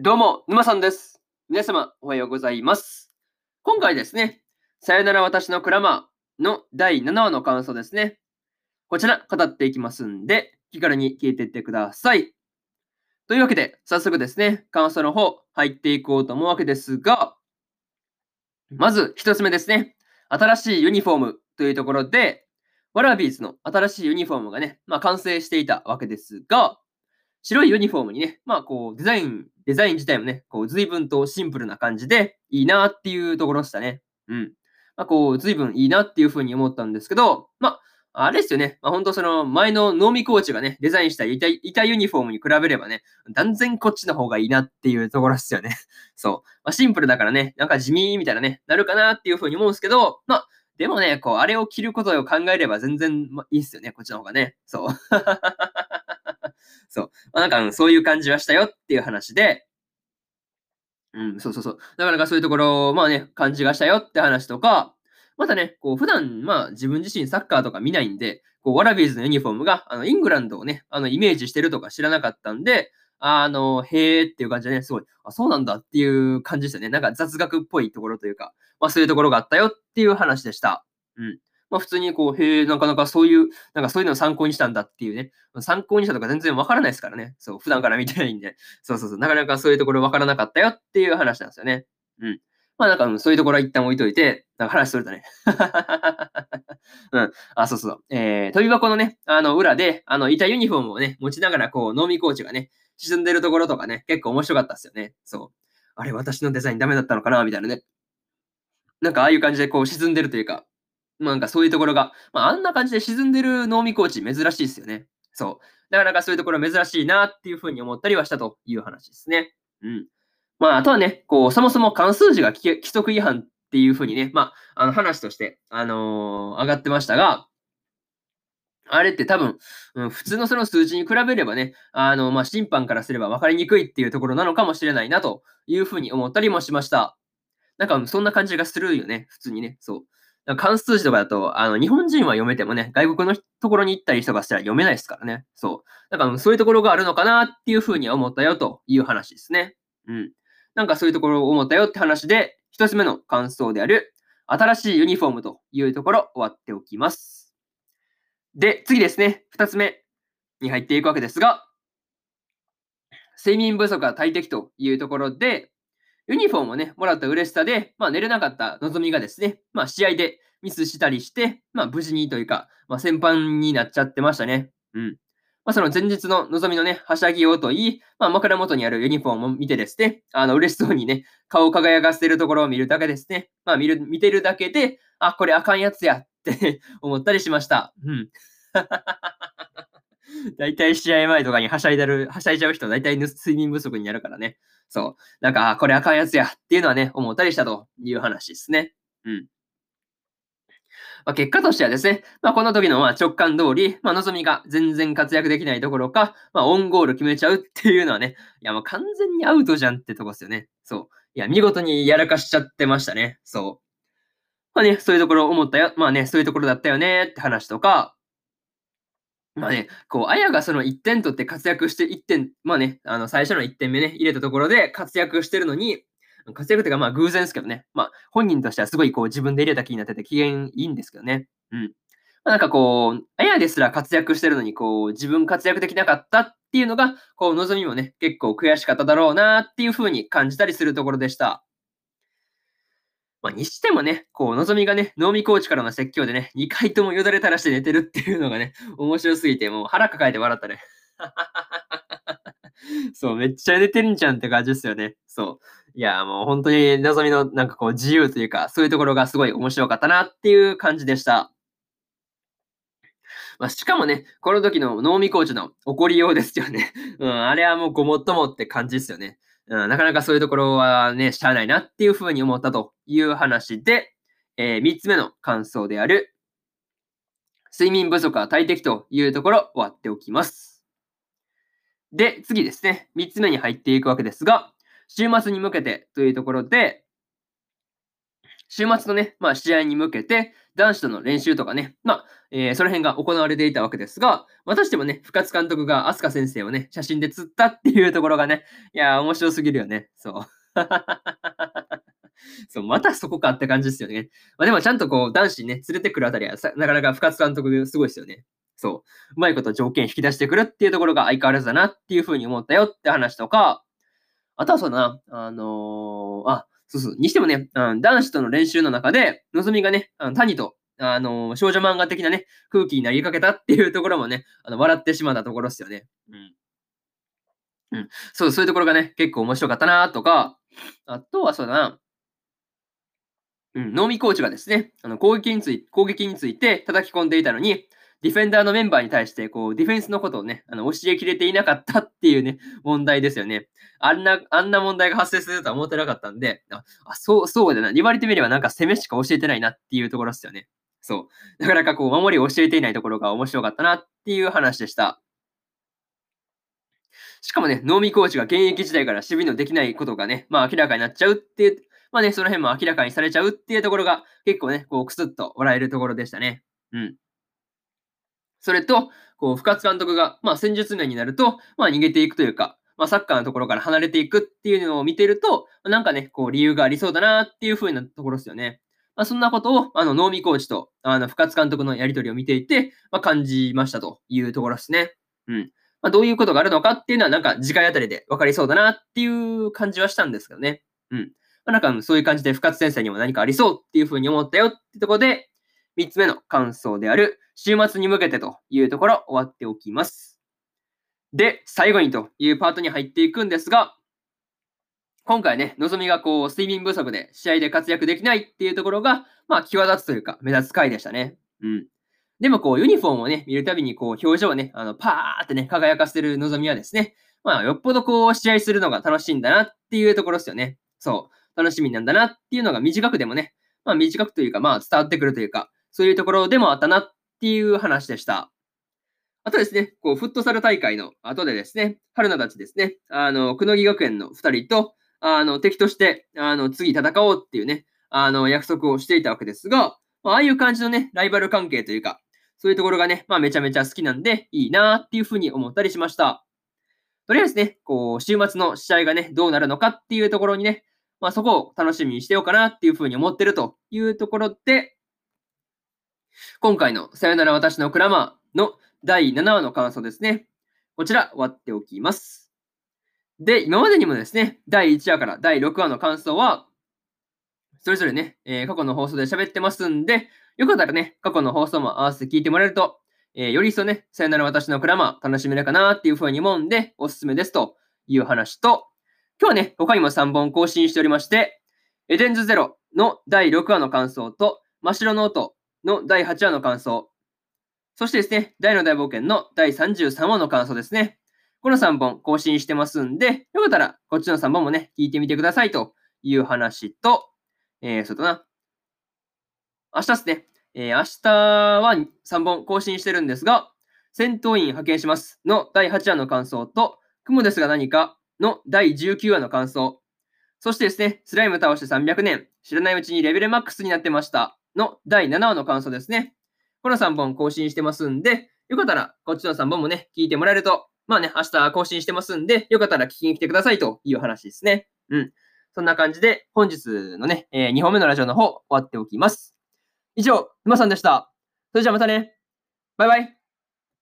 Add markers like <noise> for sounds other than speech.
どうも、沼さんです。皆様、おはようございます。今回ですね、さよなら私のクラマーの第7話の感想ですね。こちら、語っていきますんで、気軽に聞いていってください。というわけで、早速ですね、感想の方、入っていこうと思うわけですが、まず一つ目ですね、新しいユニフォームというところで、ワラビーズの新しいユニフォームがね、まあ完成していたわけですが、白いユニフォームにね、まあこうデザイン、デザイン自体もね、こう随分とシンプルな感じでいいなっていうところでしたね。うん。まあこう随分いいなっていうふうに思ったんですけど、まあ、あれですよね。まあ本当その前の能見コーチがね、デザインした板板ユニフォームに比べればね、断然こっちの方がいいなっていうところですよね。<laughs> そう。まあシンプルだからね、なんか地味みたいなね、なるかなっていうふうに思うんですけど、まあ、でもね、こう、あれを着ることを考えれば全然、まあ、いいっすよね、こっちの方がね。そう。<laughs> そう。まあ、なんか、うん、そういう感じはしたよっていう話で、うん、そうそうそう。なかなかそういうところ、まあね、感じがしたよって話とか、またね、こう、普段、まあ、自分自身サッカーとか見ないんで、こう、ワラビーズのユニフォームが、あの、イングランドをね、あの、イメージしてるとか知らなかったんで、あの、へーっていう感じでね、すごい、あ、そうなんだっていう感じですよね。なんか雑学っぽいところというか、まあそういうところがあったよっていう話でした。うん。まあ普通にこう、へえ、なかなかそういう、なんかそういうのを参考にしたんだっていうね。参考にしたとか全然わからないですからね。そう、普段から見てないんで。そうそうそう。なかなかそういうところわからなかったよっていう話なんですよね。うん。まあなんか、そういうところは一旦置いといて、なんか話するとね。<laughs> うん。あ、そうそう。えー、飛び箱のね、あの、裏で、あの、いたユニフォームをね、持ちながら、こう、能見コーチがね、沈んでるところとかね、結構面白かったですよね。そう。あれ、私のデザインダメだったのかなみたいなね。なんかああいう感じでこう沈んでるというか、なんかそういうところが、まああんな感じで沈んでる能見コーチ珍しいですよね。そう。だかなかそういうところ珍しいなっていうふうに思ったりはしたという話ですね。うん。まああとはね、こう、そもそも関数字が規則違反っていうふうにね、まあ、あの話として、あのー、上がってましたが、あれって多分、うん、普通のその数字に比べればね、あの、まあ、審判からすれば分かりにくいっていうところなのかもしれないなというふうに思ったりもしました。なんかそんな感じがするよね、普通にね。そう。関数字とかだと、あの、日本人は読めてもね、外国のところに行ったりとかしたら読めないですからね。そう。なんかそういうところがあるのかなっていうふうには思ったよという話ですね。うん。なんかそういうところを思ったよって話で、一つ目の感想である、新しいユニフォームというところ終わっておきます。で、次ですね、二つ目に入っていくわけですが、睡眠不足が大敵というところで、ユニフォームをね、もらった嬉しさで、まあ寝れなかった望みがですね、まあ試合でミスしたりして、まあ無事にというか、まあ先般になっちゃってましたね。うん。まあその前日の望みのね、はしゃぎようといい、まあ枕元にあるユニフォームを見てですね、あの嬉しそうにね、顔を輝かせてるところを見るだけですね。まあ見る、見てるだけで、あ、これあかんやつやって <laughs> 思ったりしました。うん。<laughs> 大体試合前とかにはしゃいでる、はしゃいじゃう人、大体睡眠不足になるからね。そう。なんか、これあかんやつやっていうのはね、思ったりしたという話ですね。うん。まあ、結果としてはですね、まあ、この時のま直感通り、まあ、望みが全然活躍できないどころか、まあ、オンゴール決めちゃうっていうのはね、いや、もう完全にアウトじゃんってとこですよね。そう。いや、見事にやらかしちゃってましたね。そう。まあね、そういうところ思ったよ。まあね、そういうところだったよねって話とか、まあね、こう、あやがその1点取って活躍して1点、まあね、あの、最初の1点目ね、入れたところで活躍してるのに、活躍っていうかまあ偶然ですけどね、まあ本人としてはすごいこう自分で入れた気になってて機嫌いいんですけどね。うん。まあ、なんかこう、あやですら活躍してるのに、こう、自分活躍できなかったっていうのが、こう、望みもね、結構悔しかっただろうなっていうふうに感じたりするところでした。まあ、にしてもね、こう、のぞみがね、能見コーチからの説教でね、2回ともよだれ垂らして寝てるっていうのがね、<laughs> 面白すぎて、もう腹抱えて笑ったね。<laughs> そう、めっちゃ寝てるんじゃんって感じですよね。そう。いや、もう本当に、のぞみのなんかこう、自由というか、そういうところがすごい面白かったなっていう感じでした。まあ、しかもね、この時の能見コーチの怒りようですよね。<laughs> うん、あれはもうごもっともって感じですよね。うん、なかなかそういうところはね、しゃあないなっていうふうに思ったという話で、えー、3つ目の感想である、睡眠不足は大敵というところ終わっておきます。で、次ですね、3つ目に入っていくわけですが、週末に向けてというところで、週末のね、まあ試合に向けて、男子との練習とかね、まあ、えー、その辺が行われていたわけですが、またしてもね、深津監督が飛鳥先生をね、写真で釣ったっていうところがね、いやー、面白すぎるよね。そう。<laughs> そう、またそこかって感じですよね。まあ、でもちゃんとこう、男子ね、連れてくるあたりはなかなか深津監督すごいですよね。そう。うまいこと条件引き出してくるっていうところが相変わらずだなっていうふうに思ったよって話とか、あとはそうだな、あのー、あ、そうそう、にしてもね、うん、男子との練習の中で、のぞみがね、あの谷と、あの、少女漫画的なね、空気になりかけたっていうところもね、あの笑ってしまったところですよね。うん。うん。そう、そういうところがね、結構面白かったなとか、あとはそうだな、うん、能見コーチがですね、あの攻撃につい攻撃について叩き込んでいたのに、ディフェンダーのメンバーに対して、こう、ディフェンスのことをね、あの、教えきれていなかったっていうね、問題ですよね。あんな、あんな問題が発生するとは思ってなかったんで、あ、あそう、そうだな。言われてみればなんか攻めしか教えてないなっていうところですよね。そう。なかなかこう、守りを教えていないところが面白かったなっていう話でした。しかもね、能見コーチが現役時代から守備のできないことがね、まあ明らかになっちゃうっていう、まあね、その辺も明らかにされちゃうっていうところが結構ね、こう、くすっと笑えるところでしたね。うん。それと、こう、深津監督が、まあ、戦術面になると、まあ、逃げていくというか、まあ、サッカーのところから離れていくっていうのを見てると、なんかね、こう、理由がありそうだなっていう風なところですよね。まあ、そんなことを、あの、能見コーチと、あの、深津監督のやりとりを見ていて、まあ、感じましたというところですね。うん。まあ、どういうことがあるのかっていうのは、なんか、次回あたりで分かりそうだなっていう感じはしたんですけどね。うん。まあ、なんか、そういう感じで深津先生にも何かありそうっていう風に思ったよってところで、3つ目の感想である、週末に向けてというところ終わっておきます。で、最後にというパートに入っていくんですが、今回ね、のぞみがこう、睡眠不足で試合で活躍できないっていうところが、まあ、際立つというか、目立つ回でしたね。うん。でもこう、ユニフォームをね、見るたびにこう、表情をね、あの、パーってね、輝かせるのぞみはですね、まあ、よっぽどこう、試合するのが楽しいんだなっていうところですよね。そう。楽しみなんだなっていうのが短くでもね、まあ短くというか、まあ伝わってくるというか、そういうところでもあったなっていう話でした。あとですね、こう、フットサル大会の後でですね、春菜たちですね、あの、くのぎ学園の2人と、あの、敵として、あの、次戦おうっていうね、あの、約束をしていたわけですが、まああいう感じのね、ライバル関係というか、そういうところがね、まあ、めちゃめちゃ好きなんで、いいなっていうふうに思ったりしました。とりあえずね、こう、週末の試合がね、どうなるのかっていうところにね、まあ、そこを楽しみにしてようかなっていうふうに思ってるというところで、今回のさよなら私のクラマーの第7話の感想ですね。こちら終わっておきます。で、今までにもですね、第1話から第6話の感想は、それぞれね、えー、過去の放送で喋ってますんで、よかったらね、過去の放送も合わせて聞いてもらえると、えー、より一層ね、さよなら私のクラマー楽しめるかなっていうふうに思うんで、おすすめですという話と、今日はね、他にも3本更新しておりまして、エデンズゼロの第6話の感想と、真っ白の音の第8話の感想。そしてですね、大の大冒険の第33話の感想ですね。この3本更新してますんで、よかったらこっちの3本もね、聞いてみてくださいという話と、えー、そうだな。明日ですね、えー、明日は3本更新してるんですが、戦闘員派遣しますの第8話の感想と、雲ですが何かの第19話の感想。そしてですね、スライム倒して300年、知らないうちにレベルマックスになってましたの第7話の感想ですね。この3本更新してますんで、よかったらこっちの3本もね、聞いてもらえると、まあね、明日更新してますんで、よかったら聞きに来てくださいという話ですね。うん。そんな感じで、本日のね、えー、2本目のラジオの方、終わっておきます。以上、沼さんでした。それじゃあまたね。バイバイ。